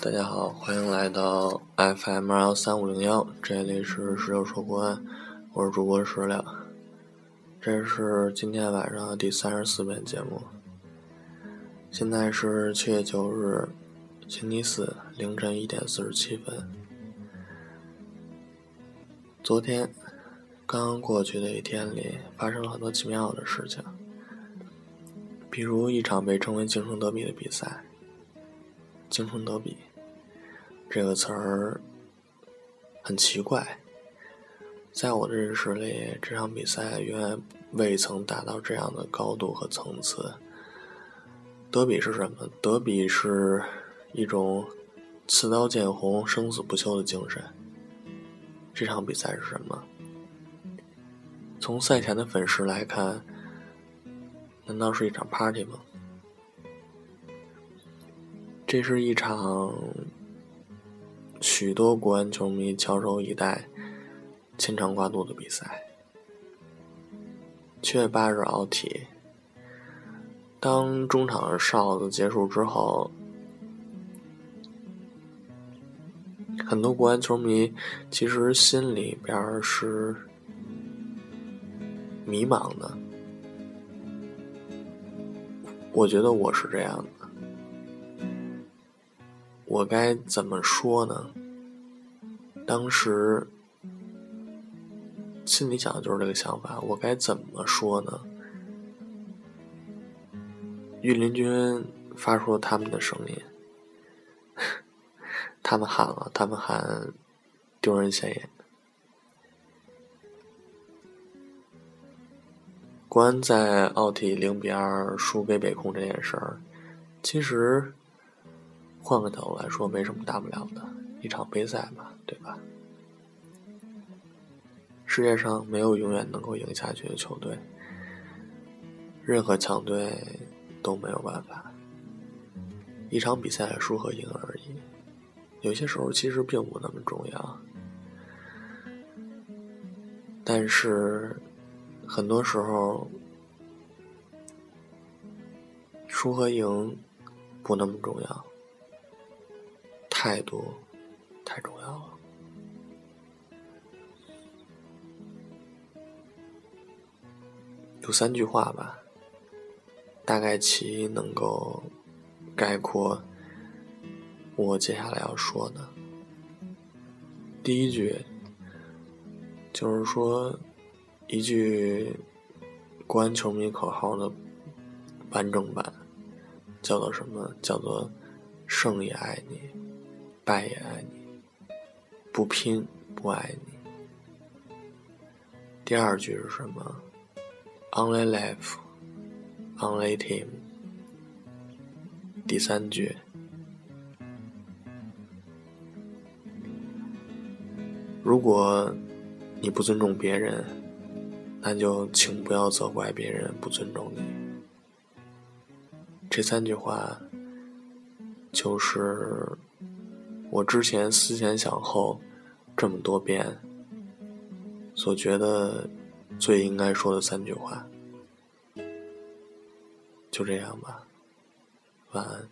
大家好，欢迎来到 FM 二幺三五零幺，这里是石榴说国安，我是主播石榴，这是今天晚上的第三十四遍节目。现在是七月九日，星期四凌晨一点四十七分。昨天刚刚过去的一天里，发生了很多奇妙的事情，比如一场被称为“京城德比”的比赛。京城德比这个词儿很奇怪，在我的认识里，这场比赛远远未曾达到这样的高度和层次。德比是什么？德比是一种刺刀见红、生死不休的精神。这场比赛是什么？从赛前的粉饰来看，难道是一场 party 吗？这是一场许多国安球迷翘首以待、牵肠挂肚的比赛。七月八日，奥体。当中场哨子结束之后，很多国安球迷其实心里边是迷茫的。我觉得我是这样的。我该怎么说呢？当时心里想的就是这个想法。我该怎么说呢？御林军发出了他们的声音，他们喊了，他们喊丢人现眼。国安在奥体零比二输给北控这件事儿，其实。换个角度来说，没什么大不了的，一场杯赛嘛，对吧？世界上没有永远能够赢下去的球队，任何强队都没有办法。一场比赛输和赢而已，有些时候其实并不那么重要。但是，很多时候，输和赢不那么重要。态度太重要了。有三句话吧，大概其能够概括我接下来要说的。第一句就是说一句国安球迷口号的完整版，叫做什么？叫做“胜也爱你”。败也爱你，不拼不爱你。第二句是什么？Only life, only team。第三句，如果你不尊重别人，那就请不要责怪别人不尊重你。这三句话就是。我之前思前想后这么多遍，所觉得最应该说的三句话，就这样吧，晚安。